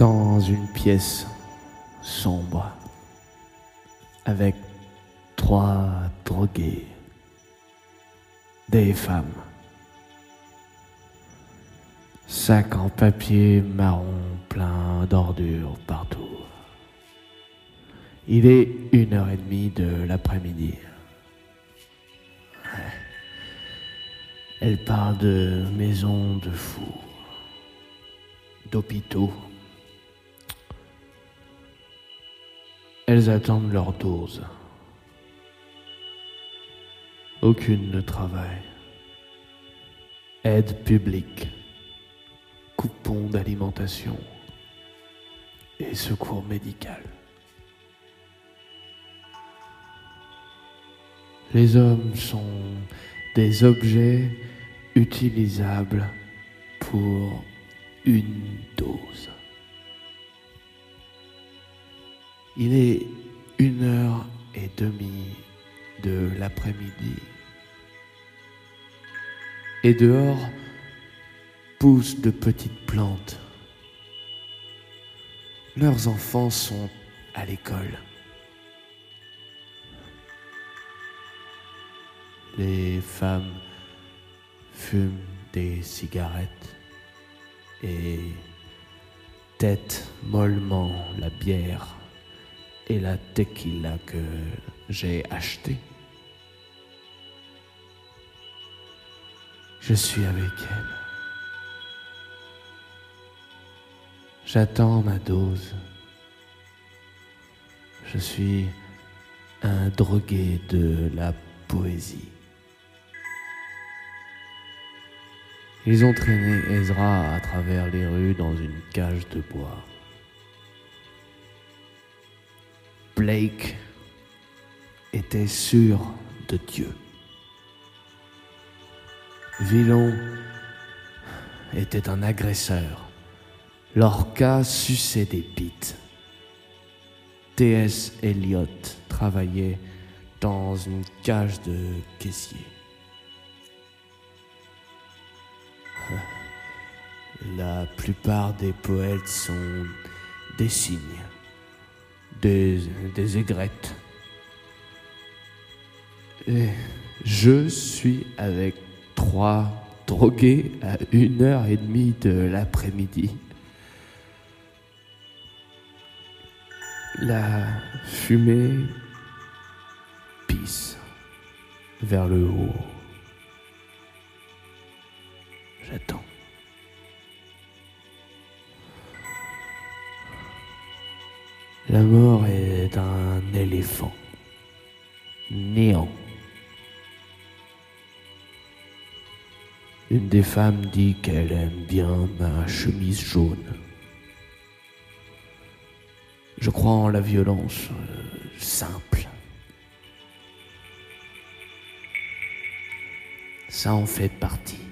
dans une pièce sombre avec trois drogués, des femmes, sac en papier marron plein d'ordures partout. Il est une heure et demie de l'après-midi. Elle parle de maisons de fous, d'hôpitaux. Elles attendent leur dose. Aucune ne travaille. Aide publique, coupon d'alimentation et secours médical. Les hommes sont des objets utilisables pour une dose. Il est une heure et demie de l'après-midi. Et dehors poussent de petites plantes. Leurs enfants sont à l'école. Les femmes fument des cigarettes et têtent mollement la bière et la tequila que j'ai achetée. Je suis avec elle. J'attends ma dose. Je suis un drogué de la poésie. Ils ont traîné Ezra à travers les rues dans une cage de bois. Blake était sûr de Dieu. Villon était un agresseur. Lorca suçait des bites. T.S. Eliot travaillait dans une cage de caissier. La plupart des poètes sont des signes, des, aigrettes. Et je suis avec trois drogués à une heure et demie de l'après-midi. La fumée pisse vers le haut. J'attends. La mort est un éléphant. Néant. Une des femmes dit qu'elle aime bien ma chemise jaune. Je crois en la violence euh, simple. Ça en fait partie.